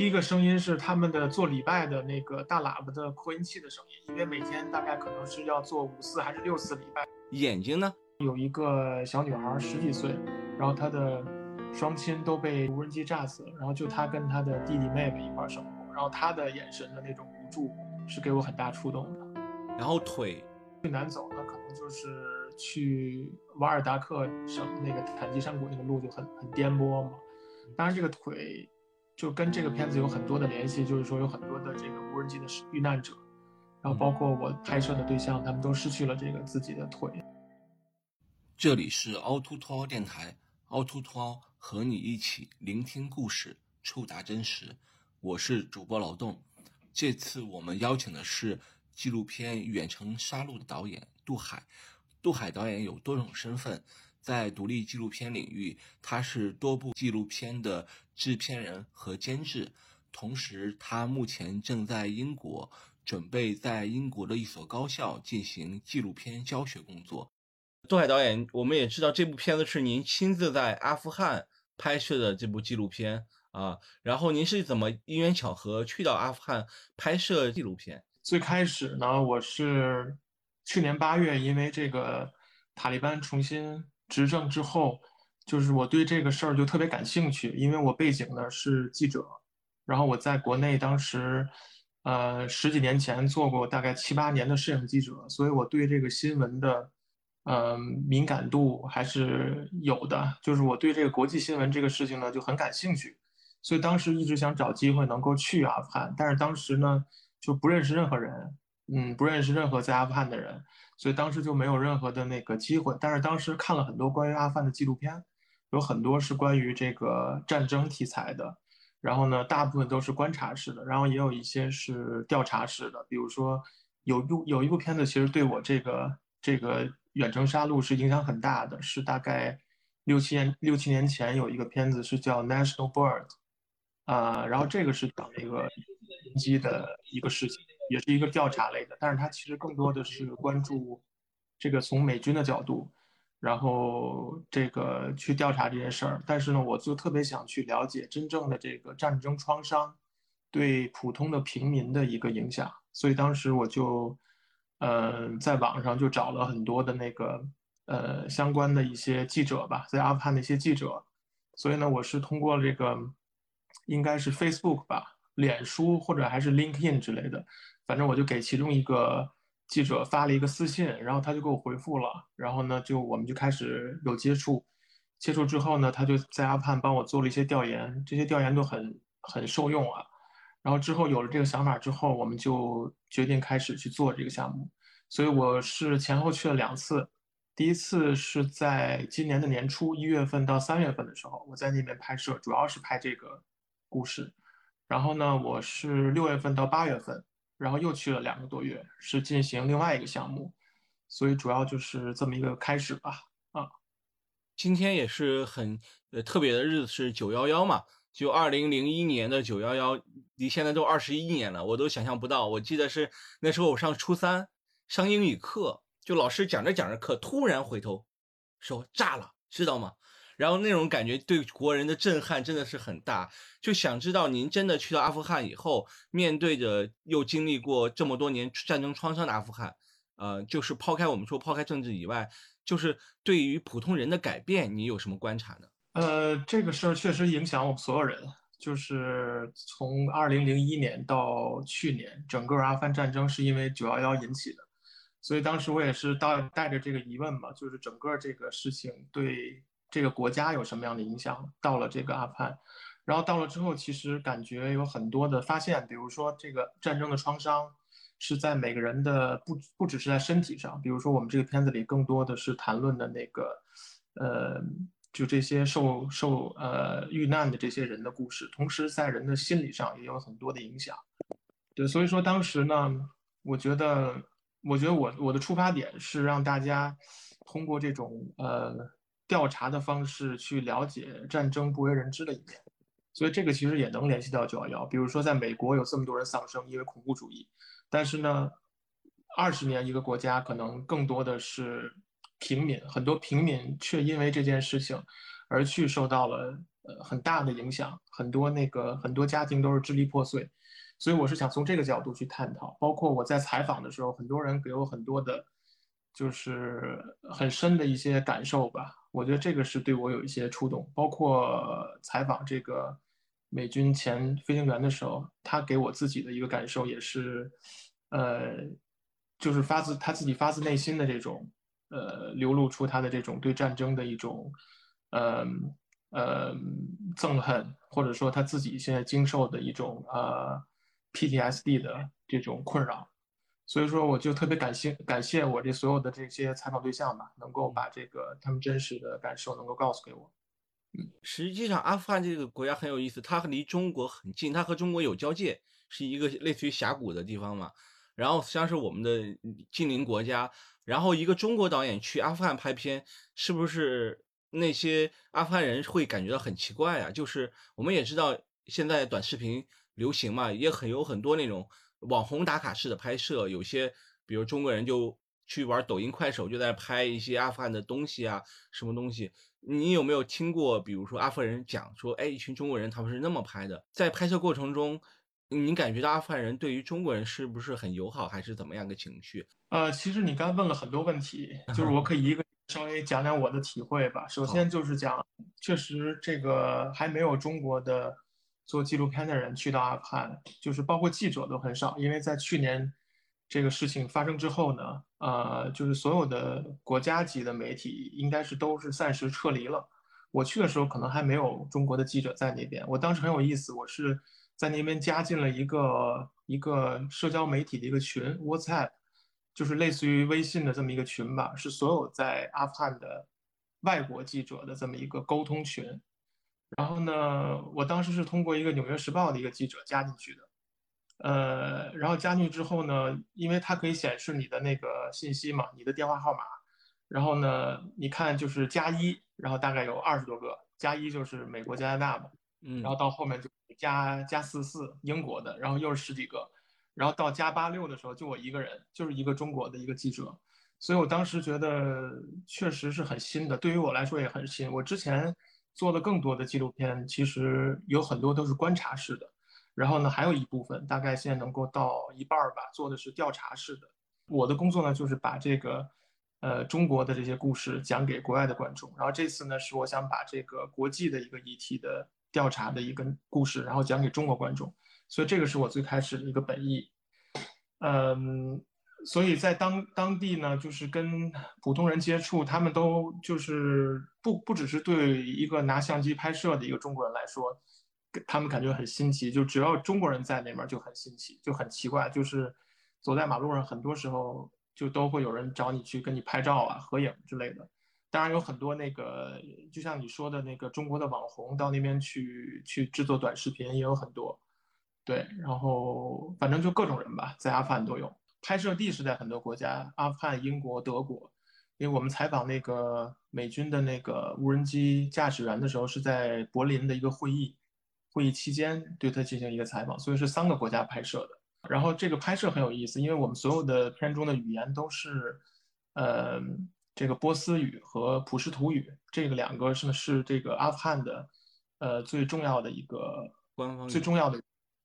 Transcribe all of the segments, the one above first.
第一个声音是他们的做礼拜的那个大喇叭的扩音器的声音，因为每天大概可能是要做五次还是六次礼拜。眼睛呢？有一个小女孩十几岁，然后她的双亲都被无人机炸死了，然后就她跟她的弟弟妹妹一块生活，然后她的眼神的那种无助是给我很大触动的。然后腿最难走的可能就是去瓦尔达克省那个坦基山谷那个路就很很颠簸嘛，当然这个腿。就跟这个片子有很多的联系，就是说有很多的这个无人机的遇难者，然后包括我拍摄的对象，他们都失去了这个自己的腿。这里是凹凸凸凹电台，凹凸凸凹和你一起聆听故事，触达真实。我是主播劳动，这次我们邀请的是纪录片《远程杀戮》的导演杜海。杜海导演有多种身份。在独立纪录片领域，他是多部纪录片的制片人和监制，同时他目前正在英国，准备在英国的一所高校进行纪录片教学工作。杜海导演，我们也知道这部片子是您亲自在阿富汗拍摄的这部纪录片啊，然后您是怎么因缘巧合去到阿富汗拍摄纪录片？最开始呢，我是去年八月，因为这个塔利班重新。执政之后，就是我对这个事儿就特别感兴趣，因为我背景呢是记者，然后我在国内当时，呃十几年前做过大概七八年的摄影记者，所以我对这个新闻的，呃敏感度还是有的，就是我对这个国际新闻这个事情呢就很感兴趣，所以当时一直想找机会能够去阿富汗，但是当时呢就不认识任何人，嗯，不认识任何在阿富汗的人。所以当时就没有任何的那个机会，但是当时看了很多关于阿富汗的纪录片，有很多是关于这个战争题材的，然后呢，大部分都是观察式的，然后也有一些是调查式的，比如说有部有一部片子，其实对我这个这个远程杀戮是影响很大的，是大概六七年六七年前有一个片子是叫 National Bird，啊，然后这个是讲那个人机的一个事情。也是一个调查类的，但是它其实更多的是关注这个从美军的角度，然后这个去调查这件事儿。但是呢，我就特别想去了解真正的这个战争创伤对普通的平民的一个影响，所以当时我就，呃，在网上就找了很多的那个呃相关的一些记者吧，在阿富汗的一些记者，所以呢，我是通过这个应该是 Facebook 吧，脸书或者还是 LinkedIn 之类的。反正我就给其中一个记者发了一个私信，然后他就给我回复了，然后呢，就我们就开始有接触，接触之后呢，他就在阿富汗帮我做了一些调研，这些调研都很很受用啊。然后之后有了这个想法之后，我们就决定开始去做这个项目。所以我是前后去了两次，第一次是在今年的年初一月份到三月份的时候，我在那边拍摄，主要是拍这个故事。然后呢，我是六月份到八月份。然后又去了两个多月，是进行另外一个项目，所以主要就是这么一个开始吧。啊，今天也是很呃特别的日子，是九幺幺嘛，就二零零一年的九幺幺，离现在都二十一年了，我都想象不到。我记得是那时候我上初三，上英语课，就老师讲着讲着课，突然回头说炸了，知道吗？然后那种感觉对国人的震撼真的是很大，就想知道您真的去到阿富汗以后，面对着又经历过这么多年战争创伤的阿富汗，呃，就是抛开我们说抛开政治以外，就是对于普通人的改变，你有什么观察呢？呃，这个事儿确实影响我们所有人，就是从二零零一年到去年，整个阿富汗战争是因为九幺幺引起的，所以当时我也是带带着这个疑问嘛，就是整个这个事情对。这个国家有什么样的影响？到了这个阿富汗，然后到了之后，其实感觉有很多的发现，比如说这个战争的创伤是在每个人的不不只是在身体上，比如说我们这个片子里更多的是谈论的那个，呃，就这些受受呃遇难的这些人的故事，同时在人的心理上也有很多的影响。对，所以说当时呢，我觉得，我觉得我我的出发点是让大家通过这种呃。调查的方式去了解战争不为人知的一面，所以这个其实也能联系到九幺幺。比如说，在美国有这么多人丧生，因为恐怖主义，但是呢，二十年一个国家可能更多的是平民，很多平民却因为这件事情而去受到了呃很大的影响，很多那个很多家庭都是支离破碎，所以我是想从这个角度去探讨。包括我在采访的时候，很多人给我很多的，就是很深的一些感受吧。我觉得这个是对我有一些触动。包括采访这个美军前飞行员的时候，他给我自己的一个感受也是，呃，就是发自他自己发自内心的这种。呃，流露出他的这种对战争的一种，呃呃憎恨，或者说他自己现在经受的一种呃 PTSD 的这种困扰，所以说我就特别感谢感谢我这所有的这些采访对象吧，能够把这个他们真实的感受能够告诉给我。嗯，实际上阿富汗这个国家很有意思，它离中国很近，它和中国有交界，是一个类似于峡谷的地方嘛。然后像是我们的近邻国家。然后一个中国导演去阿富汗拍片，是不是那些阿富汗人会感觉到很奇怪啊？就是我们也知道现在短视频流行嘛，也很有很多那种网红打卡式的拍摄，有些比如中国人就去玩抖音、快手，就在拍一些阿富汗的东西啊，什么东西？你有没有听过？比如说阿富汗人讲说，哎，一群中国人他们是那么拍的，在拍摄过程中。你感觉到阿富汗人对于中国人是不是很友好，还是怎么样个情绪？呃，其实你刚问了很多问题，就是我可以一个稍微讲讲我的体会吧。首先就是讲，确实这个还没有中国的做纪录片的人去到阿富汗，就是包括记者都很少，因为在去年这个事情发生之后呢，呃，就是所有的国家级的媒体应该是都是暂时撤离了。我去的时候可能还没有中国的记者在那边，我当时很有意思，我是。在那边加进了一个一个社交媒体的一个群，WhatsApp，就是类似于微信的这么一个群吧，是所有在阿富汗的外国记者的这么一个沟通群。然后呢，我当时是通过一个《纽约时报》的一个记者加进去的，呃，然后加进去之后呢，因为它可以显示你的那个信息嘛，你的电话号码，然后呢，你看就是加一，然后大概有二十多个，加一就是美国、加拿大嘛。嗯，然后到后面就加加四四英国的，然后又是十几个，然后到加八六的时候就我一个人，就是一个中国的一个记者，所以我当时觉得确实是很新的，对于我来说也很新。我之前做的更多的纪录片，其实有很多都是观察式的，然后呢还有一部分大概现在能够到一半儿吧，做的是调查式的。我的工作呢就是把这个呃中国的这些故事讲给国外的观众，然后这次呢是我想把这个国际的一个议题的。调查的一个故事，然后讲给中国观众，所以这个是我最开始的一个本意。嗯，所以在当当地呢，就是跟普通人接触，他们都就是不不只是对一个拿相机拍摄的一个中国人来说，他们感觉很新奇。就只要中国人在那边就很新奇，就很奇怪。就是走在马路上，很多时候就都会有人找你去跟你拍照啊、合影之类的。当然有很多那个，就像你说的那个中国的网红到那边去去制作短视频也有很多，对，然后反正就各种人吧，在阿富汗都有。拍摄地是在很多国家，阿富汗、英国、德国。因为我们采访那个美军的那个无人机驾驶员的时候，是在柏林的一个会议，会议期间对他进行一个采访，所以是三个国家拍摄的。然后这个拍摄很有意思，因为我们所有的片中的语言都是，呃。这个波斯语和普什图语，这个两个是是这个阿富汗的，呃，最重要的一个官方，最重要的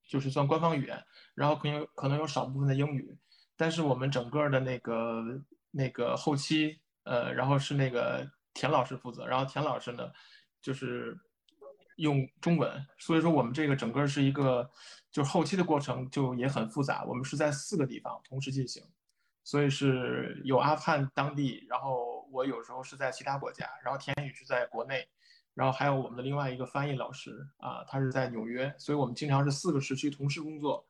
就是算官方语言。然后可能可能有少部分的英语，但是我们整个的那个那个后期，呃，然后是那个田老师负责，然后田老师呢，就是用中文，所以说我们这个整个是一个，就是后期的过程就也很复杂。我们是在四个地方同时进行。所以是有阿富汗当地，然后我有时候是在其他国家，然后田宇是在国内，然后还有我们的另外一个翻译老师啊，他是在纽约，所以我们经常是四个时区同时工作，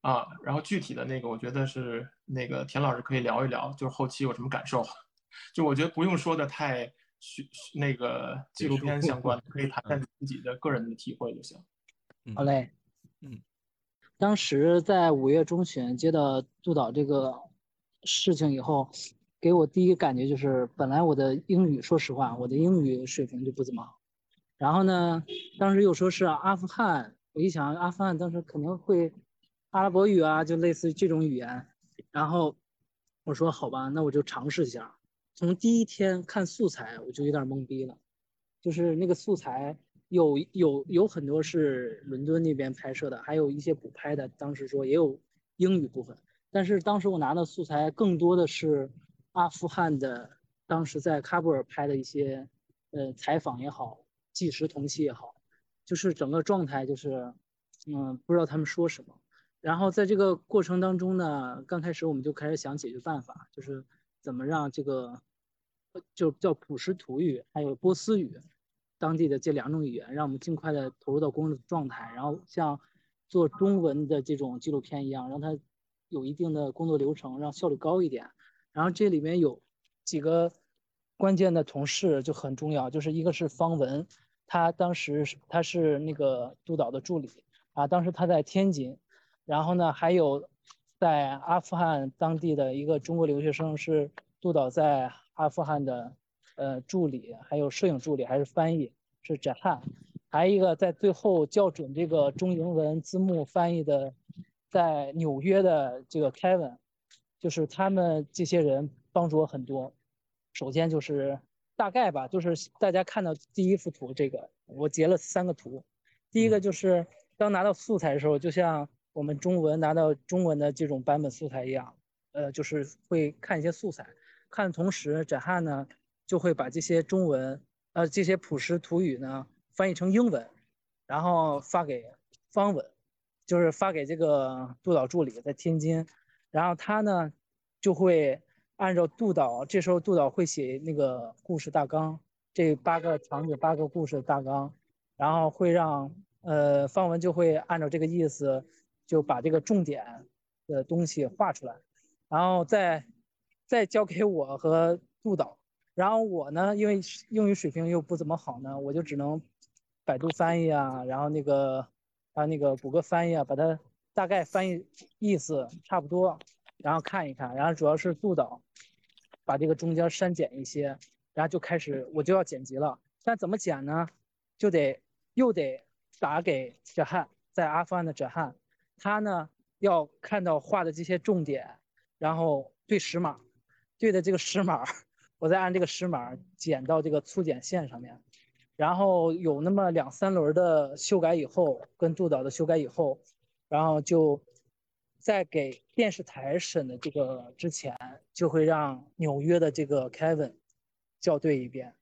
啊，然后具体的那个我觉得是那个田老师可以聊一聊，就是后期有什么感受，就我觉得不用说的太虚那个纪录片相关，可以谈谈自己的个人的体会就行。好嘞，嗯，当时在五月中旬接到督导这个。事情以后，给我第一感觉就是，本来我的英语，说实话，我的英语水平就不怎么好。然后呢，当时又说是阿富汗，我一想，阿富汗当时肯定会阿拉伯语啊，就类似于这种语言。然后我说好吧，那我就尝试一下。从第一天看素材，我就有点懵逼了，就是那个素材有有有很多是伦敦那边拍摄的，还有一些补拍的，当时说也有英语部分。但是当时我拿的素材更多的是阿富汗的，当时在喀布尔拍的一些呃采访也好，即时同期也好，就是整个状态就是，嗯，不知道他们说什么。然后在这个过程当中呢，刚开始我们就开始想解决办法，就是怎么让这个就叫普什图语还有波斯语。当地的这两种语言，让我们尽快的投入到工作状态，然后像做中文的这种纪录片一样，让它有一定的工作流程，让效率高一点。然后这里面有几个关键的同事就很重要，就是一个是方文，他当时他是那个督导的助理啊，当时他在天津，然后呢还有在阿富汗当地的一个中国留学生是督导在阿富汗的。呃，助理还有摄影助理还是翻译是展汉，还有一个在最后校准这个中英文字幕翻译的，在纽约的这个 Kevin，就是他们这些人帮助我很多。首先就是大概吧，就是大家看到第一幅图这个，我截了三个图。第一个就是当拿到素材的时候，就像我们中文拿到中文的这种版本素材一样，呃，就是会看一些素材，看的同时展汉呢。就会把这些中文，呃，这些普什图语呢翻译成英文，然后发给方文，就是发给这个督导助理在天津，然后他呢就会按照督导，这时候督导会写那个故事大纲，这八个场景八个故事大纲，然后会让呃方文就会按照这个意思就把这个重点的东西画出来，然后再再交给我和督导。然后我呢，因为英语水平又不怎么好呢，我就只能百度翻译啊，然后那个啊那个谷歌翻译啊，把它大概翻译意思差不多，然后看一看，然后主要是督导把这个中间删减一些，然后就开始我就要剪辑了。但怎么剪呢？就得又得打给哲瀚，在阿富汗的哲瀚，他呢要看到画的这些重点，然后对时码，对的这个时码。我再按这个时码剪到这个粗剪线上面，然后有那么两三轮的修改以后，跟督导的修改以后，然后就在给电视台审的这个之前，就会让纽约的这个 Kevin 校对一遍。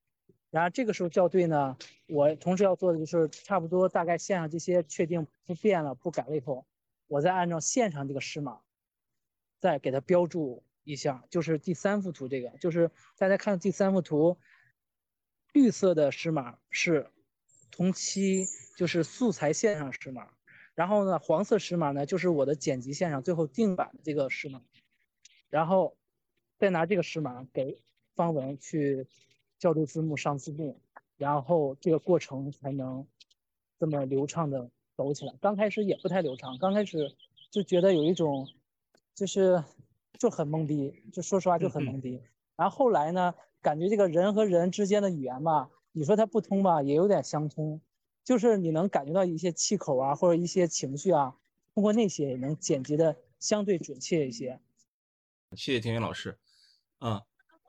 然后这个时候校对呢，我同时要做的就是差不多大概线上这些确定不变了、不改了以后，我再按照线上这个时码再给它标注。一下就是第三幅图，这个就是大家看第三幅图，绿色的时码是同期，就是素材线上时码，然后呢，黄色时码呢就是我的剪辑线上最后定版的这个时码，然后再拿这个时码给方文去校对字幕上字幕，然后这个过程才能这么流畅的走起来。刚开始也不太流畅，刚开始就觉得有一种就是。就很懵逼，就说实话就很懵逼。然后后来呢，感觉这个人和人之间的语言吧，你说它不通吧，也有点相通，就是你能感觉到一些气口啊，或者一些情绪啊，通过那些也能剪辑的相对准确一些。谢谢田云老师，嗯，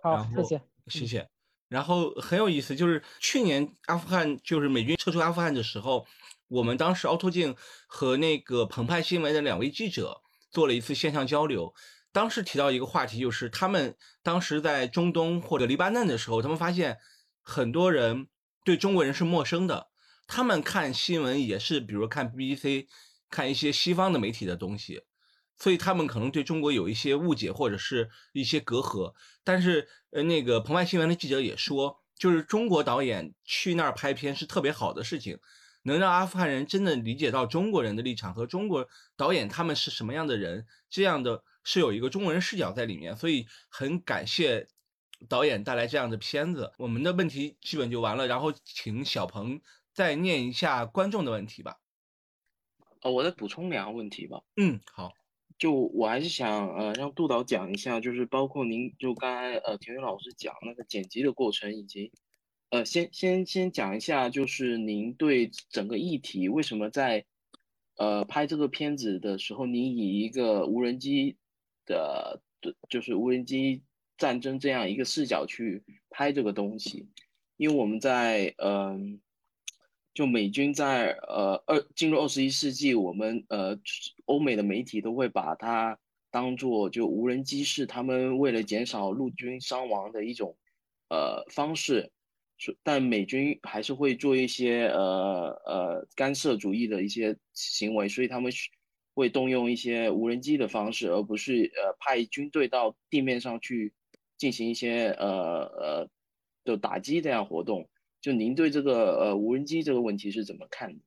好，谢谢，谢谢。然后很有意思，就是去年阿富汗就是美军撤出阿富汗的时候，我们当时凹凸镜和那个澎湃新闻的两位记者做了一次线上交流。当时提到一个话题，就是他们当时在中东或者黎巴嫩的时候，他们发现很多人对中国人是陌生的。他们看新闻也是，比如看 BBC，看一些西方的媒体的东西，所以他们可能对中国有一些误解或者是一些隔阂。但是，呃，那个澎湃新闻的记者也说，就是中国导演去那儿拍片是特别好的事情，能让阿富汗人真的理解到中国人的立场和中国导演他们是什么样的人，这样的。是有一个中国人视角在里面，所以很感谢导演带来这样的片子。我们的问题基本就完了，然后请小鹏再念一下观众的问题吧。哦，我再补充两个问题吧。嗯，好。就我还是想呃让杜导讲一下，就是包括您就刚才呃田云老师讲那个剪辑的过程，以及呃先先先讲一下，就是您对整个议题为什么在呃拍这个片子的时候，您以一个无人机。的，就是无人机战争这样一个视角去拍这个东西，因为我们在嗯，就美军在呃二进入二十一世纪，我们呃欧美的媒体都会把它当做就无人机是他们为了减少陆军伤亡的一种呃方式，但美军还是会做一些呃呃干涉主义的一些行为，所以他们会动用一些无人机的方式，而不是呃派军队到地面上去进行一些呃呃的打击这样活动。就您对这个呃无人机这个问题是怎么看的？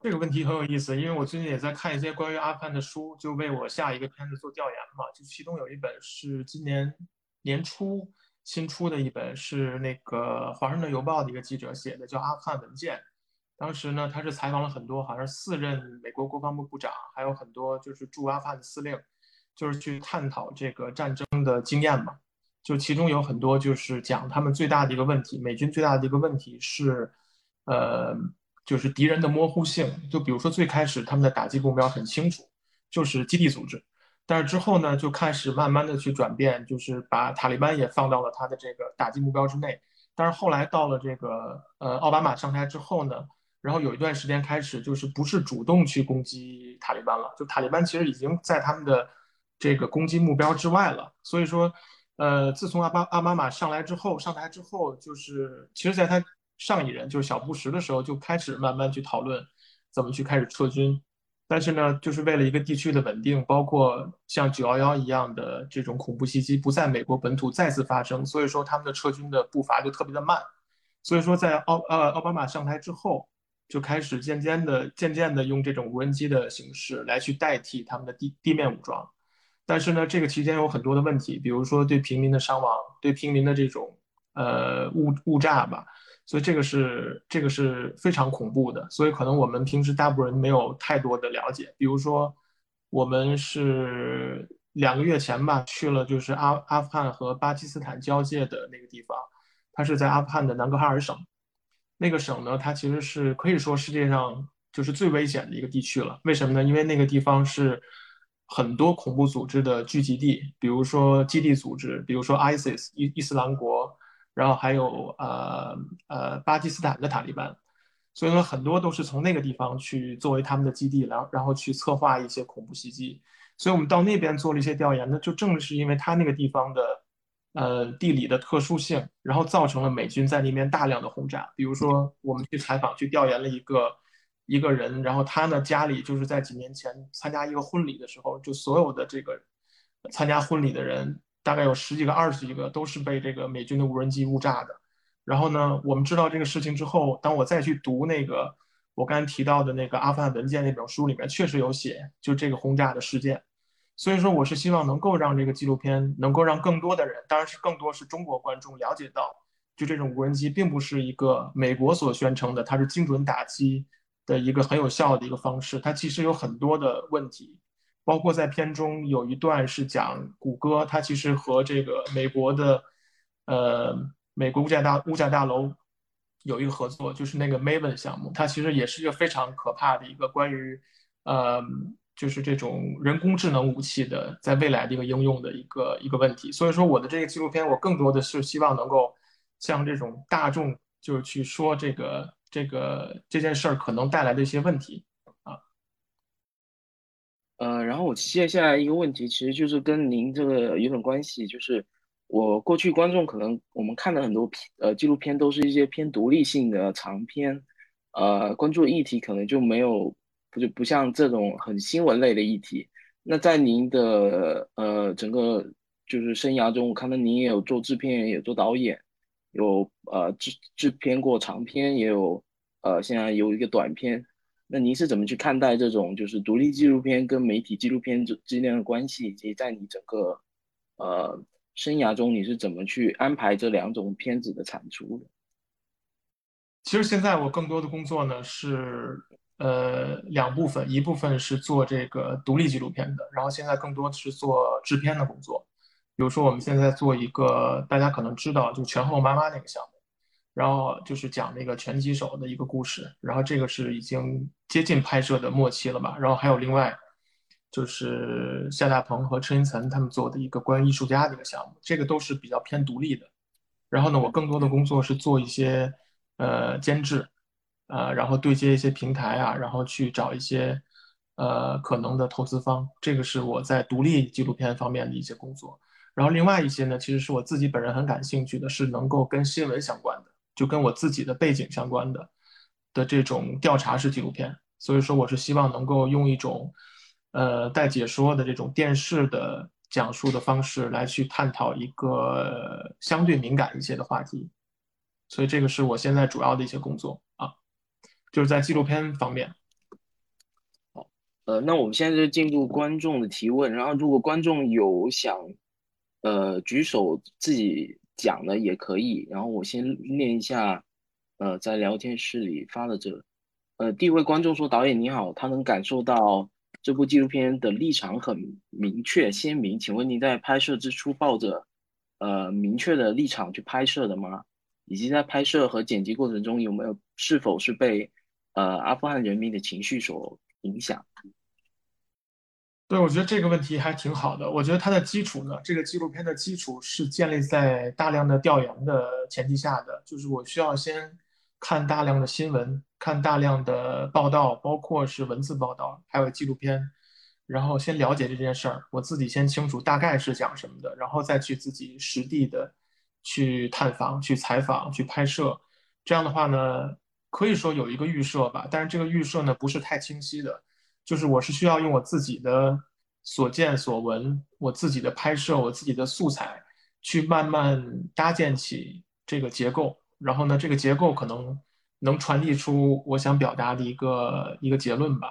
这个问题很有意思，因为我最近也在看一些关于阿富汗的书，就为我下一个片子做调研嘛。就其中有一本是今年年初新出的一本，是那个《华盛顿邮报》的一个记者写的，叫《阿富汗文件》。当时呢，他是采访了很多，好像四任美国国防部部长，还有很多就是驻阿富汗的司令，就是去探讨这个战争的经验嘛。就其中有很多就是讲他们最大的一个问题，美军最大的一个问题是，呃，就是敌人的模糊性。就比如说最开始他们的打击目标很清楚，就是基地组织，但是之后呢就开始慢慢的去转变，就是把塔利班也放到了他的这个打击目标之内。但是后来到了这个呃奥巴马上台之后呢，然后有一段时间开始就是不是主动去攻击塔利班了，就塔利班其实已经在他们的这个攻击目标之外了，所以说。呃，自从阿巴阿巴马上来之后，上台之后，就是其实在他上一任就是小布什的时候，就开始慢慢去讨论怎么去开始撤军。但是呢，就是为了一个地区的稳定，包括像九幺幺一样的这种恐怖袭击不在美国本土再次发生，所以说他们的撤军的步伐就特别的慢。所以说在奥呃奥巴马上台之后，就开始渐渐的渐渐的用这种无人机的形式来去代替他们的地地面武装。但是呢，这个期间有很多的问题，比如说对平民的伤亡，对平民的这种呃误误炸吧，所以这个是这个是非常恐怖的。所以可能我们平时大部分人没有太多的了解。比如说，我们是两个月前吧去了，就是阿阿富汗和巴基斯坦交界的那个地方，它是在阿富汗的南格哈尔省。那个省呢，它其实是可以说世界上就是最危险的一个地区了。为什么呢？因为那个地方是。很多恐怖组织的聚集地，比如说基地组织，比如说 ISIS 伊伊斯兰国，然后还有呃呃巴基斯坦的塔利班，所以说很多都是从那个地方去作为他们的基地，然后然后去策划一些恐怖袭击。所以我们到那边做了一些调研呢，就正是因为他那个地方的呃地理的特殊性，然后造成了美军在那边大量的轰炸。比如说我们去采访去调研了一个。一个人，然后他呢家里就是在几年前参加一个婚礼的时候，就所有的这个参加婚礼的人，大概有十几个、二十几个都是被这个美军的无人机误炸的。然后呢，我们知道这个事情之后，当我再去读那个我刚才提到的那个《阿富汗文件》那本书里面，确实有写就这个轰炸的事件。所以说，我是希望能够让这个纪录片能够让更多的人，当然是更多是中国观众了解到，就这种无人机并不是一个美国所宣称的，它是精准打击。的一个很有效的一个方式，它其实有很多的问题，包括在片中有一段是讲谷歌，它其实和这个美国的，呃，美国物价大物价大楼有一个合作，就是那个 Maven 项目，它其实也是一个非常可怕的一个关于，呃，就是这种人工智能武器的在未来的一个应用的一个一个问题。所以说，我的这个纪录片，我更多的是希望能够向这种大众，就是去说这个。这个这件事儿可能带来的一些问题，呃，然后我接下来一个问题，其实就是跟您这个有点关系，就是我过去观众可能我们看的很多片呃纪录片都是一些偏独立性的长片，呃，关注的议题可能就没有不就不像这种很新闻类的议题。那在您的呃整个就是生涯中，我看到您也有做制片，也做导演。有呃制制片过长片，也有呃现在有一个短片。那您是怎么去看待这种就是独立纪录片跟媒体纪录片之之间的关系，以及在你整个呃生涯中你是怎么去安排这两种片子的产出的？其实现在我更多的工作呢是呃两部分，一部分是做这个独立纪录片的，然后现在更多是做制片的工作。比如说，我们现在做一个大家可能知道，就拳后妈妈那个项目，然后就是讲那个拳击手的一个故事，然后这个是已经接近拍摄的末期了吧。然后还有另外，就是夏大鹏和车银岑他们做的一个关于艺术家的一个项目，这个都是比较偏独立的。然后呢，我更多的工作是做一些呃监制，呃，然后对接一些平台啊，然后去找一些呃可能的投资方，这个是我在独立纪录片方面的一些工作。然后另外一些呢，其实是我自己本人很感兴趣的，是能够跟新闻相关的，就跟我自己的背景相关的的这种调查式纪录片。所以说，我是希望能够用一种呃带解说的这种电视的讲述的方式来去探讨一个相对敏感一些的话题。所以这个是我现在主要的一些工作啊，就是在纪录片方面。好，呃，那我们现在就进入观众的提问，然后如果观众有想。呃，举手自己讲的也可以。然后我先念一下，呃，在聊天室里发的这个，呃，第一位观众说：“导演你好，他能感受到这部纪录片的立场很明确鲜明。请问您在拍摄之初抱着呃明确的立场去拍摄的吗？以及在拍摄和剪辑过程中有没有是否是被呃阿富汗人民的情绪所影响？”对，我觉得这个问题还挺好的。我觉得它的基础呢，这个纪录片的基础是建立在大量的调研的前提下的。就是我需要先看大量的新闻，看大量的报道，包括是文字报道，还有纪录片，然后先了解这件事儿，我自己先清楚大概是讲什么的，然后再去自己实地的去探访、去采访、去拍摄。这样的话呢，可以说有一个预设吧，但是这个预设呢不是太清晰的。就是我是需要用我自己的所见所闻，我自己的拍摄，我自己的素材，去慢慢搭建起这个结构。然后呢，这个结构可能能传递出我想表达的一个一个结论吧。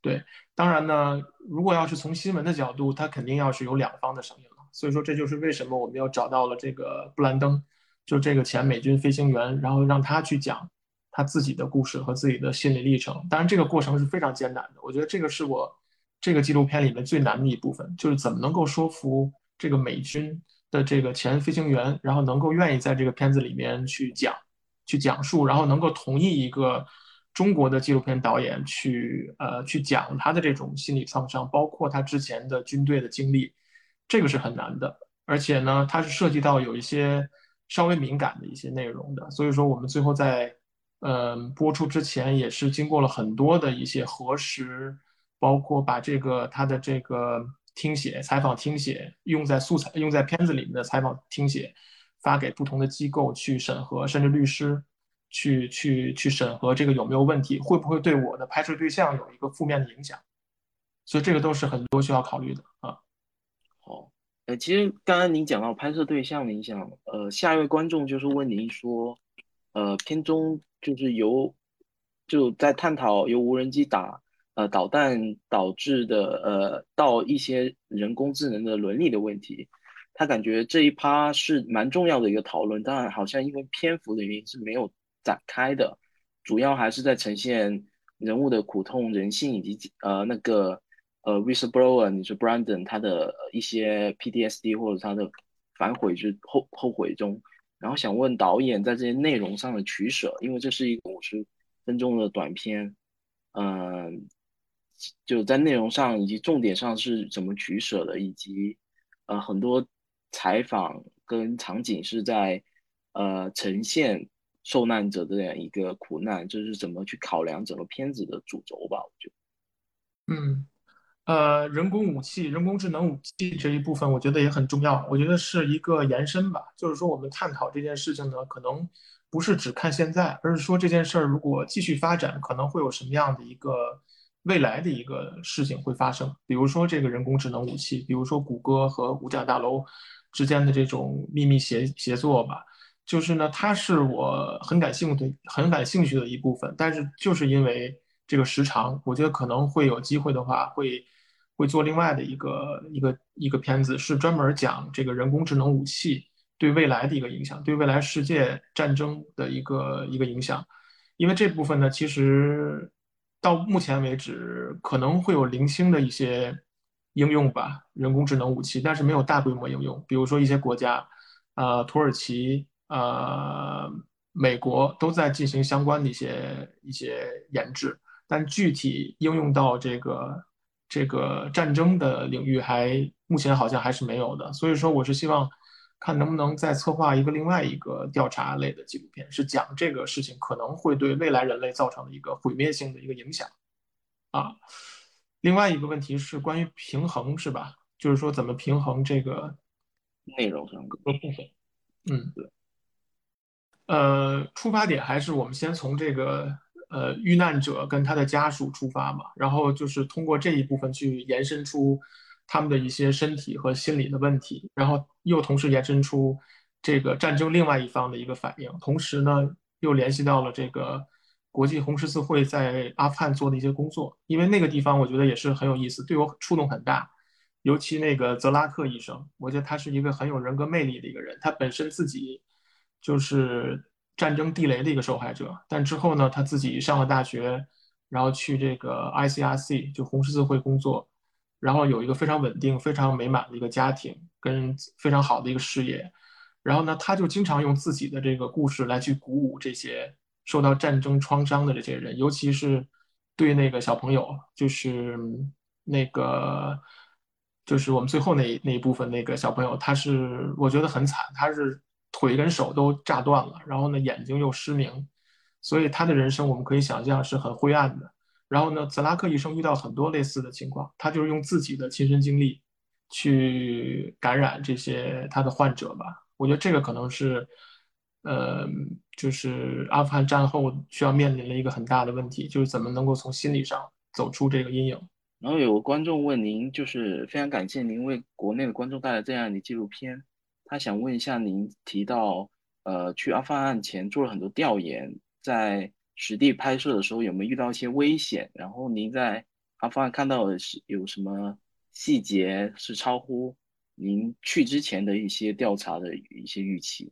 对，当然呢，如果要是从新闻的角度，它肯定要是有两方的声音了。所以说，这就是为什么我们要找到了这个布兰登，就这个前美军飞行员，然后让他去讲。他自己的故事和自己的心理历程，当然这个过程是非常艰难的。我觉得这个是我这个纪录片里面最难的一部分，就是怎么能够说服这个美军的这个前飞行员，然后能够愿意在这个片子里面去讲、去讲述，然后能够同意一个中国的纪录片导演去呃去讲他的这种心理创伤，包括他之前的军队的经历，这个是很难的。而且呢，它是涉及到有一些稍微敏感的一些内容的，所以说我们最后在。嗯，播出之前也是经过了很多的一些核实，包括把这个他的这个听写、采访听写用在素材、用在片子里面的采访听写发给不同的机构去审核，甚至律师去去去审核这个有没有问题，会不会对我的拍摄对象有一个负面的影响，所以这个都是很多需要考虑的啊。好，呃，其实刚刚您讲到拍摄对象的影响，呃，下一位观众就是问您说，呃，片中。就是由就在探讨由无人机打呃导弹导致的呃到一些人工智能的伦理的问题，他感觉这一趴是蛮重要的一个讨论，当然好像因为篇幅的原因是没有展开的，主要还是在呈现人物的苦痛、人性以及呃那个呃 whistleblower 你说 Brandon 他的一些 PTSD 或者他的反悔之后后悔中。然后想问导演在这些内容上的取舍，因为这是一个五十分钟的短片，嗯，就在内容上以及重点上是怎么取舍的，以及呃很多采访跟场景是在呃呈现受难者的这样一个苦难，就是怎么去考量整个片子的主轴吧？我觉得，嗯。呃，人工武器、人工智能武器这一部分，我觉得也很重要。我觉得是一个延伸吧，就是说我们探讨这件事情呢，可能不是只看现在，而是说这件事儿如果继续发展，可能会有什么样的一个未来的一个事情会发生。比如说这个人工智能武器，比如说谷歌和五角大楼之间的这种秘密协协作吧，就是呢，它是我很感兴趣、很感兴趣的一部分。但是就是因为这个时长，我觉得可能会有机会的话会。会做另外的一个一个一个片子，是专门讲这个人工智能武器对未来的一个影响，对未来世界战争的一个一个影响。因为这部分呢，其实到目前为止可能会有零星的一些应用吧，人工智能武器，但是没有大规模应用。比如说一些国家，呃，土耳其、呃，美国都在进行相关的一些一些研制，但具体应用到这个。这个战争的领域还目前好像还是没有的，所以说我是希望看能不能再策划一个另外一个调查类的纪录片，是讲这个事情可能会对未来人类造成的一个毁灭性的一个影响。啊，另外一个问题是关于平衡，是吧？就是说怎么平衡这个内容上各个部分。嗯，对。呃，出发点还是我们先从这个呃遇难者跟他的家属出发嘛，然后就是通过这一部分去延伸出。他们的一些身体和心理的问题，然后又同时延伸出这个战争另外一方的一个反应，同时呢又联系到了这个国际红十字会在阿富汗做的一些工作，因为那个地方我觉得也是很有意思，对我触动很大，尤其那个泽拉克医生，我觉得他是一个很有人格魅力的一个人，他本身自己就是战争地雷的一个受害者，但之后呢他自己上了大学，然后去这个 ICRC 就红十字会工作。然后有一个非常稳定、非常美满的一个家庭，跟非常好的一个事业。然后呢，他就经常用自己的这个故事来去鼓舞这些受到战争创伤的这些人，尤其是对那个小朋友，就是那个，就是我们最后那那一部分那个小朋友，他是我觉得很惨，他是腿跟手都炸断了，然后呢眼睛又失明，所以他的人生我们可以想象是很灰暗的。然后呢，泽拉克医生遇到很多类似的情况，他就是用自己的亲身经历去感染这些他的患者吧。我觉得这个可能是，呃，就是阿富汗战后需要面临的一个很大的问题，就是怎么能够从心理上走出这个阴影。然后有观众问您，就是非常感谢您为国内的观众带来这样的纪录片，他想问一下您提到，呃，去阿富汗前做了很多调研，在。实地拍摄的时候有没有遇到一些危险？然后您在阿富汗看到的是有什么细节是超乎您去之前的一些调查的一些预期？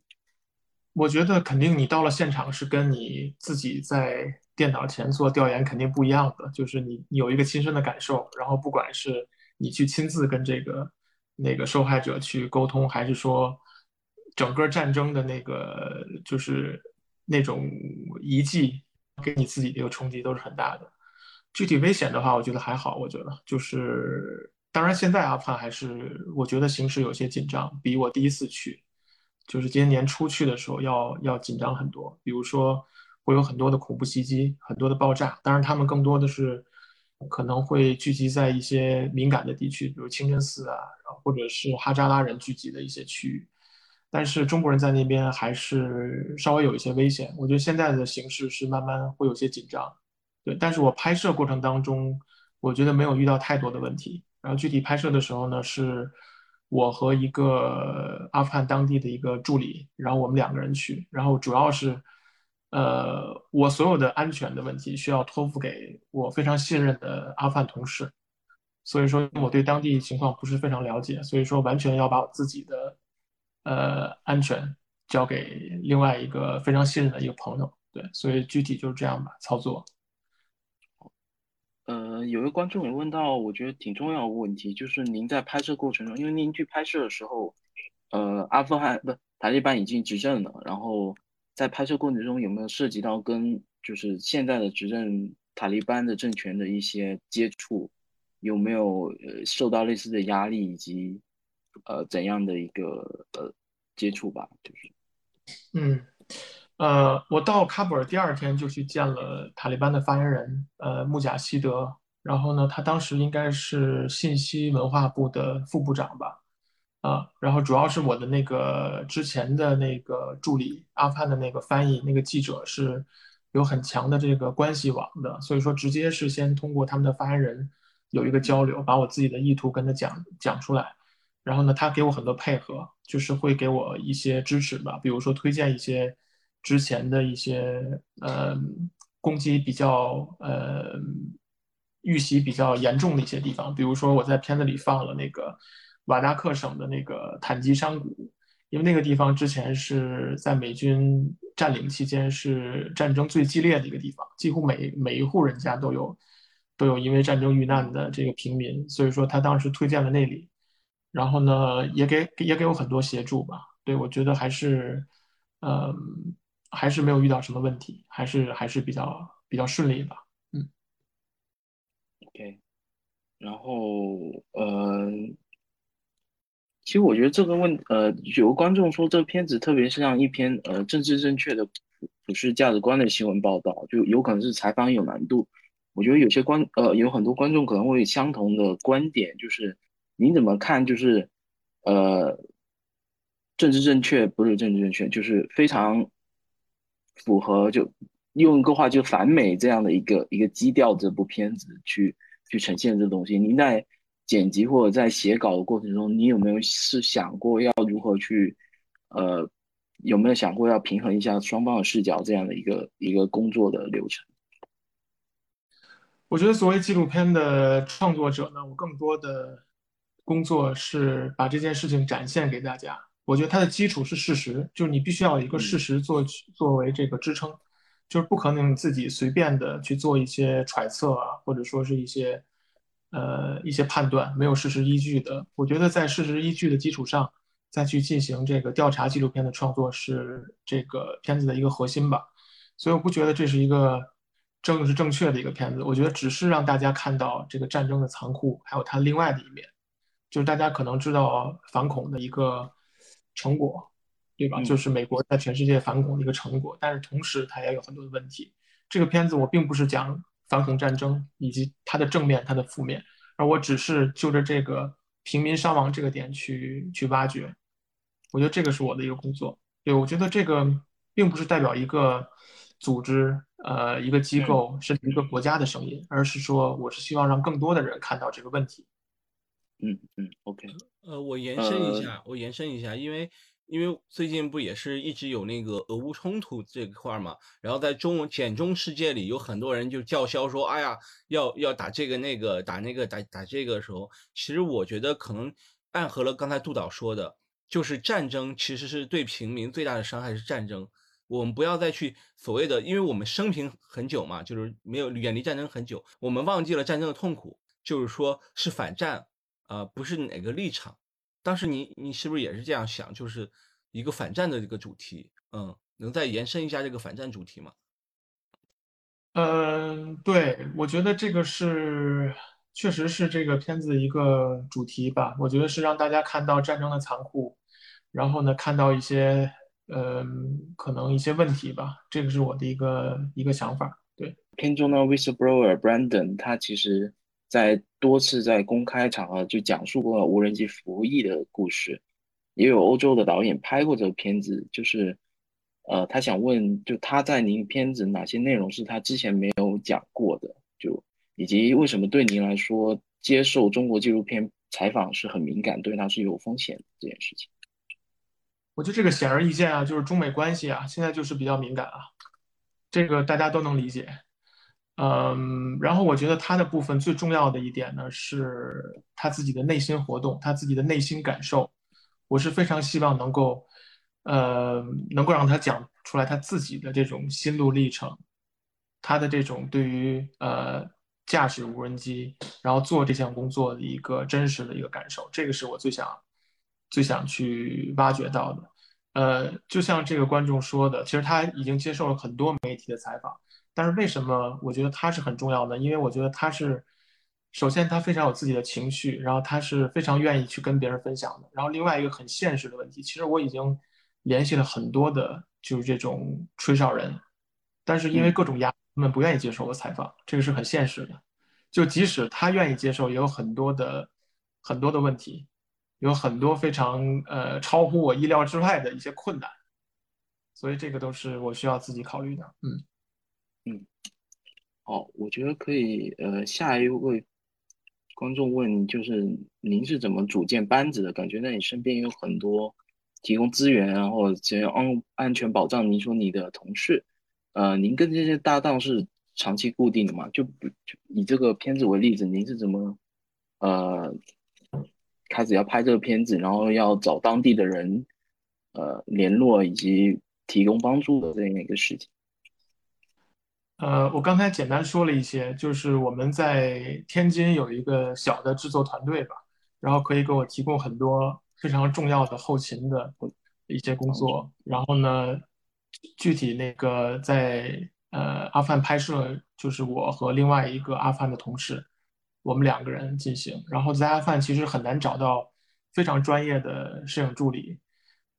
我觉得肯定你到了现场是跟你自己在电脑前做调研肯定不一样的，就是你有一个亲身的感受，然后不管是你去亲自跟这个那个受害者去沟通，还是说整个战争的那个就是那种遗迹。给你自己的一个冲击都是很大的。具体危险的话，我觉得还好。我觉得就是，当然现在阿富汗还是我觉得形势有些紧张，比我第一次去，就是今年年初去的时候要要紧张很多。比如说会有很多的恐怖袭击，很多的爆炸。当然他们更多的是可能会聚集在一些敏感的地区，比如清真寺啊，或者是哈扎拉人聚集的一些区域。但是中国人在那边还是稍微有一些危险。我觉得现在的形势是慢慢会有些紧张，对。但是我拍摄过程当中，我觉得没有遇到太多的问题。然后具体拍摄的时候呢，是我和一个阿富汗当地的一个助理，然后我们两个人去。然后主要是，呃，我所有的安全的问题需要托付给我非常信任的阿富汗同事。所以说我对当地情况不是非常了解，所以说完全要把我自己的。呃，安全交给另外一个非常信任的一个朋友，对，所以具体就是这样吧，操作。呃，有个观众也问到，我觉得挺重要的问题，就是您在拍摄过程中，因为您去拍摄的时候，呃，阿富汗不塔利班已经执政了，然后在拍摄过程中有没有涉及到跟就是现在的执政塔利班的政权的一些接触，有没有呃受到类似的压力以及呃怎样的一个呃。接触吧，就是，嗯，呃，我到喀布尔第二天就去见了塔利班的发言人，呃，穆贾希德。然后呢，他当时应该是信息文化部的副部长吧，啊，然后主要是我的那个之前的那个助理，阿富汗的那个翻译，那个记者是有很强的这个关系网的，所以说直接是先通过他们的发言人有一个交流，把我自己的意图跟他讲讲出来。然后呢，他给我很多配合，就是会给我一些支持吧，比如说推荐一些之前的一些呃攻击比较呃预习比较严重的一些地方，比如说我在片子里放了那个瓦达克省的那个坦吉山谷，因为那个地方之前是在美军占领期间是战争最激烈的一个地方，几乎每每一户人家都有都有因为战争遇难的这个平民，所以说他当时推荐了那里。然后呢，也给也给我很多协助吧。对我觉得还是，呃，还是没有遇到什么问题，还是还是比较比较顺利吧。嗯。OK。然后，呃，其实我觉得这个问，呃，有个观众说这个片子特别像一篇呃政治正确的普世价值观的新闻报道，就有可能是采访有难度。我觉得有些观呃有很多观众可能会相同的观点，就是你怎么看？就是呃政治正确不是政治正确，就是非常符合就用一个话就反美这样的一个一个基调，这部片子去去呈现这东西。您在剪辑或者在写稿的过程中，你有没有是想过要如何去呃有没有想过要平衡一下双方的视角这样的一个一个工作的流程？我觉得作为纪录片的创作者呢，我更多的工作是把这件事情展现给大家。我觉得它的基础是事实，就是你必须要有一个事实作作为这个支撑，就是不可能你自己随便的去做一些揣测啊，或者说是一些呃一些判断没有事实依据的。我觉得在事实依据的基础上再去进行这个调查纪录片的创作是这个片子的一个核心吧。所以我不觉得这是一个。正是正确的一个片子，我觉得只是让大家看到这个战争的残酷，还有它另外的一面，就是大家可能知道反恐的一个成果，对吧？就是美国在全世界反恐的一个成果，但是同时它也有很多的问题。这个片子我并不是讲反恐战争以及它的正面、它的负面，而我只是就着这个平民伤亡这个点去去挖掘。我觉得这个是我的一个工作。对，我觉得这个并不是代表一个组织。呃，一个机构甚至一个国家的声音，而是说，我是希望让更多的人看到这个问题。嗯嗯，OK。呃，我延伸一下，我延伸一下，因为因为最近不也是一直有那个俄乌冲突这块嘛，然后在中文简中世界里有很多人就叫嚣说，哎呀，要要打这个那个，打那个打打这个的时候，其实我觉得可能暗合了刚才杜导说的，就是战争其实是对平民最大的伤害是战争。我们不要再去所谓的，因为我们生平很久嘛，就是没有远离战争很久，我们忘记了战争的痛苦，就是说是反战，啊，不是哪个立场。当时你你是不是也是这样想，就是一个反战的这个主题？嗯，能再延伸一下这个反战主题吗？嗯，对，我觉得这个是确实是这个片子一个主题吧。我觉得是让大家看到战争的残酷，然后呢，看到一些。呃，可能一些问题吧，这个是我的一个一个想法。对，片中的 whistleblower Brandon，他其实在多次在公开场合就讲述过无人机服役的故事，也有欧洲的导演拍过这个片子。就是，呃，他想问，就他在您片子哪些内容是他之前没有讲过的？就以及为什么对您来说接受中国纪录片采访是很敏感，对他是有风险这件事情？我觉得这个显而易见啊，就是中美关系啊，现在就是比较敏感啊，这个大家都能理解。嗯，然后我觉得他的部分最重要的一点呢，是他自己的内心活动，他自己的内心感受。我是非常希望能够，呃，能够让他讲出来他自己的这种心路历程，他的这种对于呃驾驶无人机，然后做这项工作的一个真实的一个感受，这个是我最想。最想去挖掘到的，呃，就像这个观众说的，其实他已经接受了很多媒体的采访，但是为什么我觉得他是很重要的？因为我觉得他是，首先他非常有自己的情绪，然后他是非常愿意去跟别人分享的。然后另外一个很现实的问题，其实我已经联系了很多的，就是这种吹哨人，但是因为各种压，他们不愿意接受我采访，这个是很现实的。就即使他愿意接受，也有很多的很多的问题。有很多非常呃超乎我意料之外的一些困难，所以这个都是我需要自己考虑的。嗯嗯，好，我觉得可以。呃，下一位观众问，就是您是怎么组建班子的？感觉在你身边有很多提供资源然后这样安安全保障。您说你的同事，呃，您跟这些搭档是长期固定的吗？就就以这个片子为例子，您是怎么呃？开始要拍这个片子，然后要找当地的人，呃，联络以及提供帮助的这样一个事情。呃，我刚才简单说了一些，就是我们在天津有一个小的制作团队吧，然后可以给我提供很多非常重要的后勤的一些工作。然后呢，具体那个在呃阿富汗拍摄，就是我和另外一个阿富汗的同事。我们两个人进行，然后在阿富汗其实很难找到非常专业的摄影助理，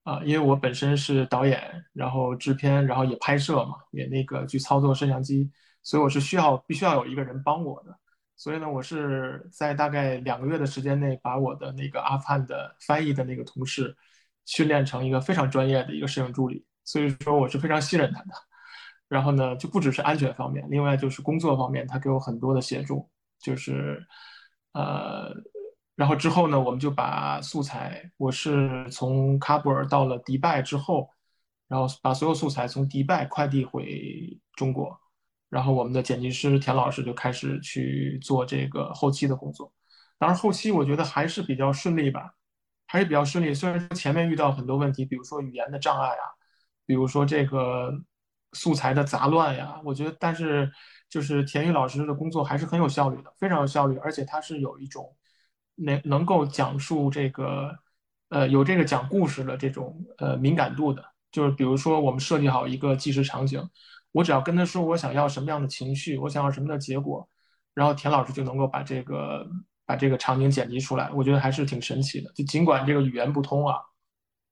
啊，因为我本身是导演，然后制片，然后也拍摄嘛，也那个去操作摄像机，所以我是需要必须要有一个人帮我的。所以呢，我是在大概两个月的时间内，把我的那个阿富汗的翻译的那个同事训练成一个非常专业的一个摄影助理。所以说，我是非常信任他的。然后呢，就不只是安全方面，另外就是工作方面，他给我很多的协助。就是，呃，然后之后呢，我们就把素材，我是从喀布尔到了迪拜之后，然后把所有素材从迪拜快递回中国，然后我们的剪辑师田老师就开始去做这个后期的工作。当然，后期我觉得还是比较顺利吧，还是比较顺利。虽然说前面遇到很多问题，比如说语言的障碍啊，比如说这个素材的杂乱呀，我觉得，但是。就是田宇老师的工作还是很有效率的，非常有效率，而且他是有一种能能够讲述这个，呃，有这个讲故事的这种呃敏感度的。就是比如说我们设计好一个纪实场景，我只要跟他说我想要什么样的情绪，我想要什么的结果，然后田老师就能够把这个把这个场景剪辑出来。我觉得还是挺神奇的。就尽管这个语言不通啊，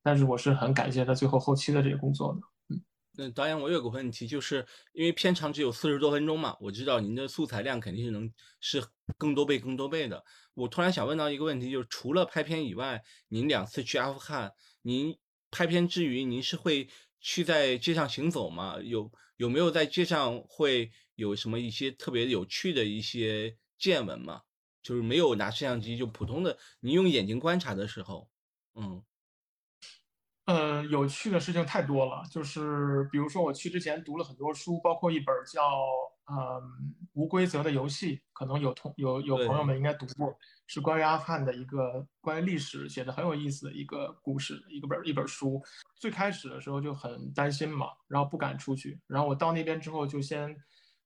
但是我是很感谢他最后后期的这个工作的。嗯那导演，我有个问题，就是因为片长只有四十多分钟嘛，我知道您的素材量肯定是能是更多倍、更多倍的。我突然想问到一个问题，就是除了拍片以外，您两次去阿富汗，您拍片之余，您是会去在街上行走吗？有有没有在街上会有什么一些特别有趣的一些见闻吗？就是没有拿摄像机，就普通的，您用眼睛观察的时候，嗯。呃，有趣的事情太多了，就是比如说我去之前读了很多书，包括一本叫《呃无规则的游戏》，可能有同有有朋友们应该读过，是关于阿富汗的一个关于历史写的很有意思的一个故事，一个本一本书。最开始的时候就很担心嘛，然后不敢出去，然后我到那边之后就先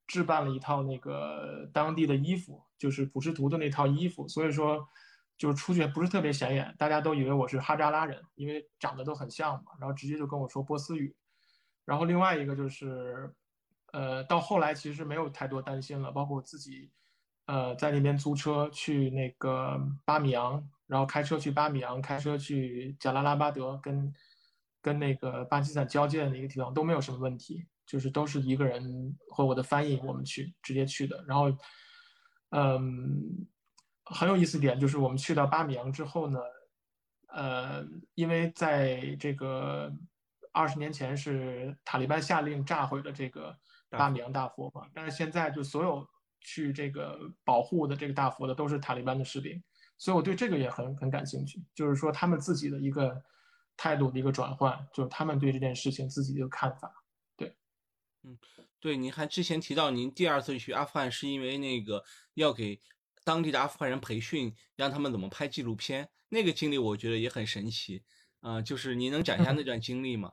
置办了一套那个当地的衣服，就是普什图的那套衣服，所以说。就是出去不是特别显眼，大家都以为我是哈扎拉人，因为长得都很像嘛。然后直接就跟我说波斯语。然后另外一个就是，呃，到后来其实没有太多担心了，包括我自己，呃，在那边租车去那个巴米扬，然后开车去巴米扬，开车去贾拉拉巴德，跟跟那个巴基斯坦交界的那个地方都没有什么问题，就是都是一个人和我的翻译我们去直接去的。然后，嗯。很有意思点就是，我们去到巴米扬之后呢，呃，因为在这个二十年前是塔利班下令炸毁了这个巴米扬大佛嘛，但是现在就所有去这个保护的这个大佛的都是塔利班的士兵，所以我对这个也很很感兴趣，就是说他们自己的一个态度的一个转换，就是他们对这件事情自己的看法。对，嗯，对，您还之前提到您第二次去阿富汗是因为那个要给。当地的阿富汗人培训，让他们怎么拍纪录片，那个经历我觉得也很神奇，啊，就是您能讲一下那 段经历吗？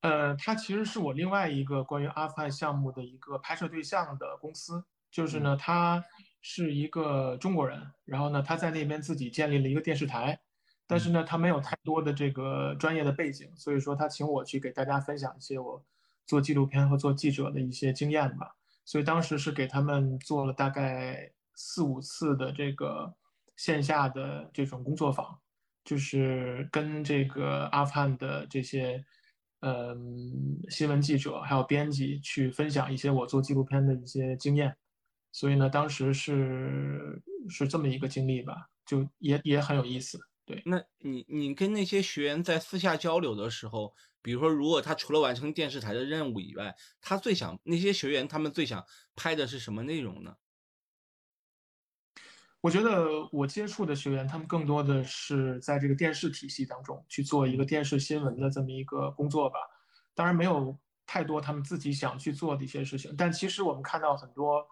嗯，呃，他其实是我另外一个关于阿富汗项目的一个拍摄对象的公司，就是呢，他是一个中国人，然后呢，他在那边自己建立了一个电视台，但是呢，他没有太多的这个专业的背景，所以说他请我去给大家分享一些我做纪录片和做记者的一些经验吧，所以当时是给他们做了大概。四五次的这个线下的这种工作坊，就是跟这个阿富汗的这些嗯新闻记者还有编辑去分享一些我做纪录片的一些经验，所以呢，当时是是这么一个经历吧，就也也很有意思。对，那你你跟那些学员在私下交流的时候，比如说，如果他除了完成电视台的任务以外，他最想那些学员他们最想拍的是什么内容呢？我觉得我接触的学员，他们更多的是在这个电视体系当中去做一个电视新闻的这么一个工作吧。当然没有太多他们自己想去做的一些事情。但其实我们看到很多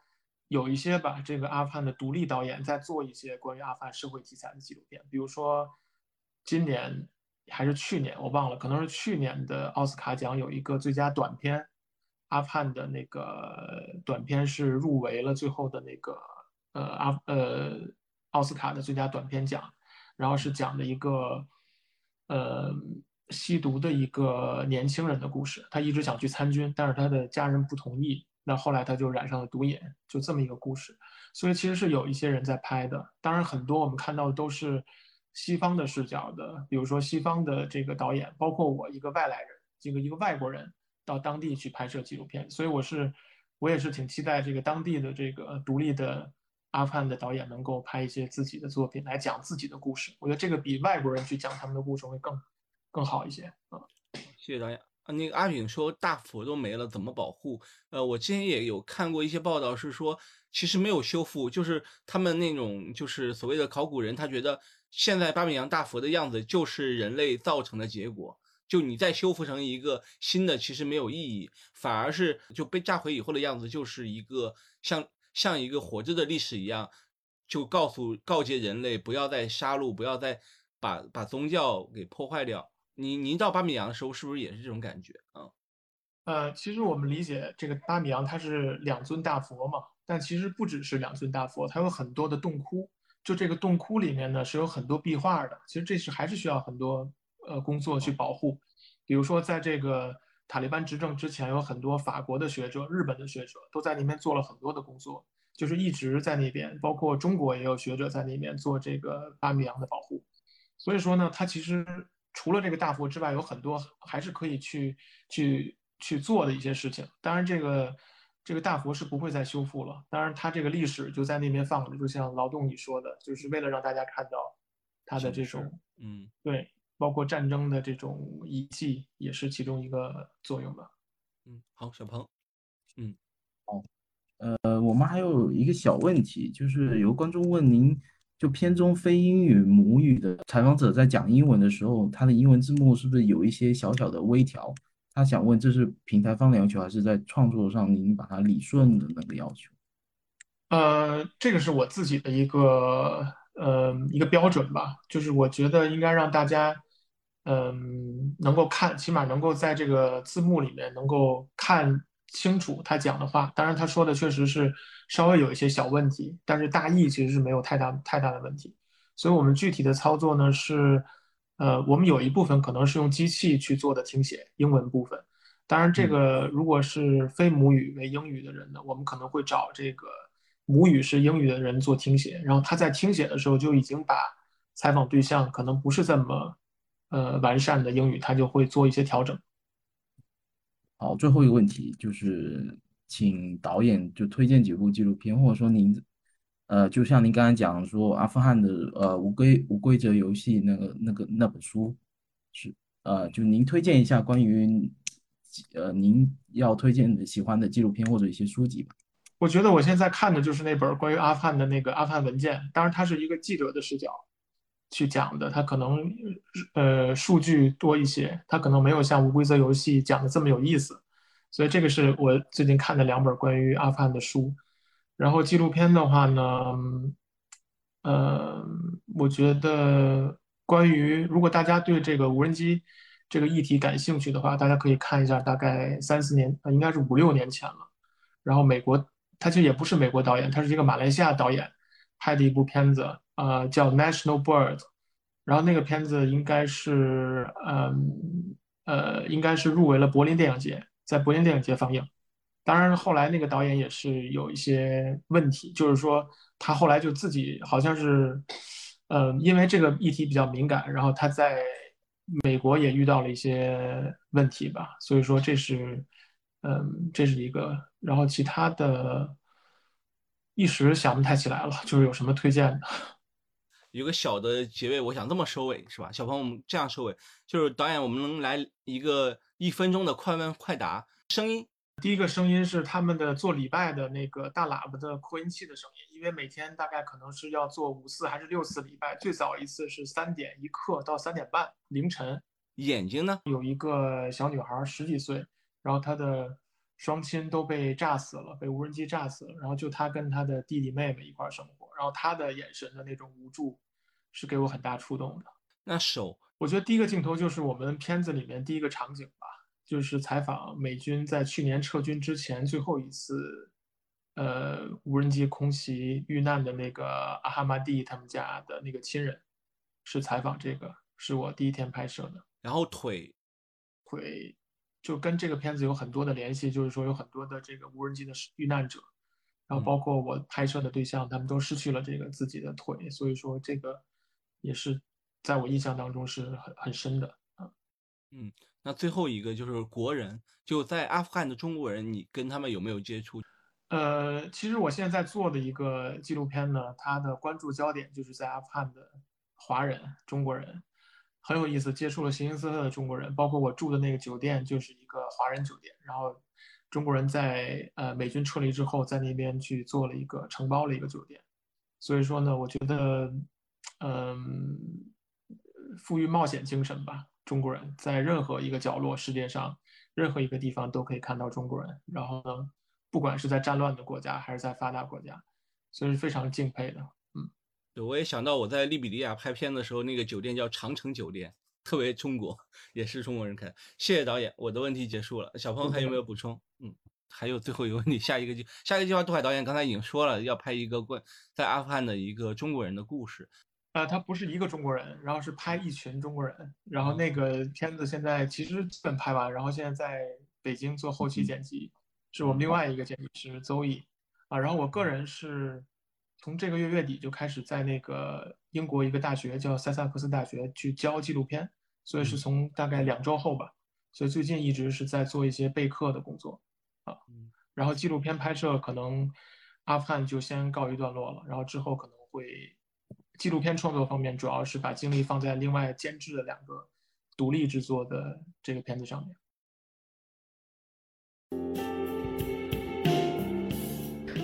有一些把这个阿富汗的独立导演在做一些关于阿富汗社会题材的纪录片。比如说今年还是去年，我忘了，可能是去年的奥斯卡奖有一个最佳短片，阿富汗的那个短片是入围了最后的那个。呃，阿呃，奥斯卡的最佳短片奖，然后是讲的一个呃吸毒的一个年轻人的故事。他一直想去参军，但是他的家人不同意。那后来他就染上了毒瘾，就这么一个故事。所以其实是有一些人在拍的。当然，很多我们看到的都是西方的视角的，比如说西方的这个导演，包括我一个外来人，这个一个外国人到当地去拍摄纪录片，所以我是我也是挺期待这个当地的这个独立的阿富汗的导演能够拍一些自己的作品来讲自己的故事，我觉得这个比外国人去讲他们的故事会更更好一些啊。谢谢导演。啊那个阿炳说大佛都没了，怎么保护？呃，我之前也有看过一些报道，是说其实没有修复，就是他们那种就是所谓的考古人，他觉得现在巴米扬大佛的样子就是人类造成的结果，就你再修复成一个新的，其实没有意义，反而是就被炸毁以后的样子，就是一个像像一个活着的历史一样，就告诉告诫人类不要再杀戮，不要再把把宗教给破坏掉。您您到巴米扬的时候，是不是也是这种感觉啊？呃，其实我们理解这个巴米扬它是两尊大佛嘛，但其实不只是两尊大佛，它有很多的洞窟。就这个洞窟里面呢，是有很多壁画的。其实这是还是需要很多呃工作去保护。比如说，在这个塔利班执政之前，有很多法国的学者、日本的学者都在那边做了很多的工作，就是一直在那边，包括中国也有学者在那边做这个巴米扬的保护。所以说呢，它其实。除了这个大佛之外，有很多还是可以去去去做的一些事情。当然，这个这个大佛是不会再修复了。当然，它这个历史就在那边放着，就像劳动你说的，就是为了让大家看到它的这种，嗯，对，包括战争的这种遗迹，也是其中一个作用吧。嗯，好，小鹏，嗯，好，呃，我们还有一个小问题，就是有观众问您。就片中非英语母语的采访者在讲英文的时候，他的英文字幕是不是有一些小小的微调？他想问，这是平台方的要求，还是在创作上您把它理顺的那个要求？呃，这个是我自己的一个呃一个标准吧，就是我觉得应该让大家嗯能够看，起码能够在这个字幕里面能够看清楚他讲的话。当然，他说的确实是。稍微有一些小问题，但是大意其实是没有太大太大的问题。所以，我们具体的操作呢是，呃，我们有一部分可能是用机器去做的听写，英文部分。当然，这个如果是非母语为英语的人呢，我们可能会找这个母语是英语的人做听写，然后他在听写的时候就已经把采访对象可能不是这么呃完善的英语，他就会做一些调整。好，最后一个问题就是。请导演就推荐几部纪录片，或者说您，呃，就像您刚才讲说阿富汗的呃无规无规则游戏那个那个那本书，是呃，就您推荐一下关于呃您要推荐的喜欢的纪录片或者一些书籍吧。我觉得我现在看的就是那本关于阿富汗的那个阿富汗文件，当然它是一个记者的视角去讲的，它可能呃数据多一些，它可能没有像无规则游戏讲的这么有意思。所以这个是我最近看的两本关于阿富汗的书，然后纪录片的话呢，呃，我觉得关于如果大家对这个无人机这个议题感兴趣的话，大家可以看一下，大概三四年，应该是五六年前了。然后美国，他其实也不是美国导演，他是一个马来西亚导演拍的一部片子，呃，叫《National Bird》，然后那个片子应该是，嗯，呃，应该是入围了柏林电影节。在柏林电影节放映，当然后来那个导演也是有一些问题，就是说他后来就自己好像是，呃，因为这个议题比较敏感，然后他在美国也遇到了一些问题吧，所以说这是，嗯，这是一个，然后其他的，一时想不太起来了，就是有什么推荐的？有个小的结尾，我想这么收尾是吧？小朋友们这样收尾，就是导演，我们能来一个。一分钟的快问快答声音，第一个声音是他们的做礼拜的那个大喇叭的扩音器的声音，因为每天大概可能是要做五次还是六次礼拜，最早一次是三点一刻到三点半凌晨。眼睛呢？有一个小女孩十几岁，然后她的双亲都被炸死了，被无人机炸死了，然后就他跟他的弟弟妹妹一块生活，然后他的眼神的那种无助，是给我很大触动的。那手？我觉得第一个镜头就是我们片子里面第一个场景吧，就是采访美军在去年撤军之前最后一次，呃，无人机空袭遇难的那个阿哈马蒂他们家的那个亲人，是采访这个，是我第一天拍摄的。然后腿，腿就跟这个片子有很多的联系，就是说有很多的这个无人机的遇难者，然后包括我拍摄的对象，他们都失去了这个自己的腿，所以说这个也是。在我印象当中是很很深的啊。嗯，那最后一个就是国人，就在阿富汗的中国人，你跟他们有没有接触？呃，其实我现在在做的一个纪录片呢，它的关注焦点就是在阿富汗的华人中国人，很有意思，接触了形形色色的中国人，包括我住的那个酒店就是一个华人酒店，然后中国人在呃美军撤离之后，在那边去做了一个承包了一个酒店，所以说呢，我觉得，嗯，富于冒险精神吧，中国人在任何一个角落，世界上任何一个地方都可以看到中国人，然后呢。不管是在战乱的国家还是在发达国家，所以是非常敬佩的。我也想到我在利比里亚拍片的时候，那个酒店叫长城酒店，特别中国，也是中国人开。谢谢导演，我的问题结束了。小朋友还有没有补充？嗯，还有最后一个问题，下一个计下一个计划，杜海导演刚才已经说了，要拍一个关在阿富汗的一个中国人的故事。呃，他不是一个中国人，然后是拍一群中国人，然后那个片子现在其实基本拍完，然后现在在北京做后期剪辑。是我们另外一个剪辑师邹毅啊，然后我个人是从这个月月底就开始在那个英国一个大学叫塞萨克斯大学去教纪录片，所以是从大概两周后吧，所以最近一直是在做一些备课的工作啊，然后纪录片拍摄可能阿富汗就先告一段落了，然后之后可能会纪录片创作方面主要是把精力放在另外监制的两个独立制作的这个片子上面。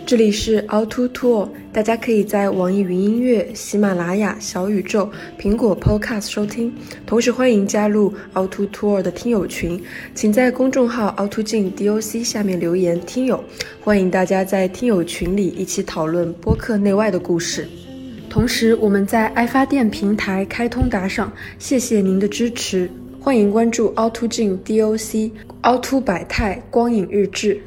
这里是凹凸兔大家可以在网易云音乐、喜马拉雅、小宇宙、苹果 Podcast 收听，同时欢迎加入凹凸兔的听友群，请在公众号凹凸镜 DOC 下面留言“听友”，欢迎大家在听友群里一起讨论播客内外的故事。同时，我们在爱发电平台开通打赏，谢谢您的支持，欢迎关注凹凸镜 DOC、凹凸百态光影日志。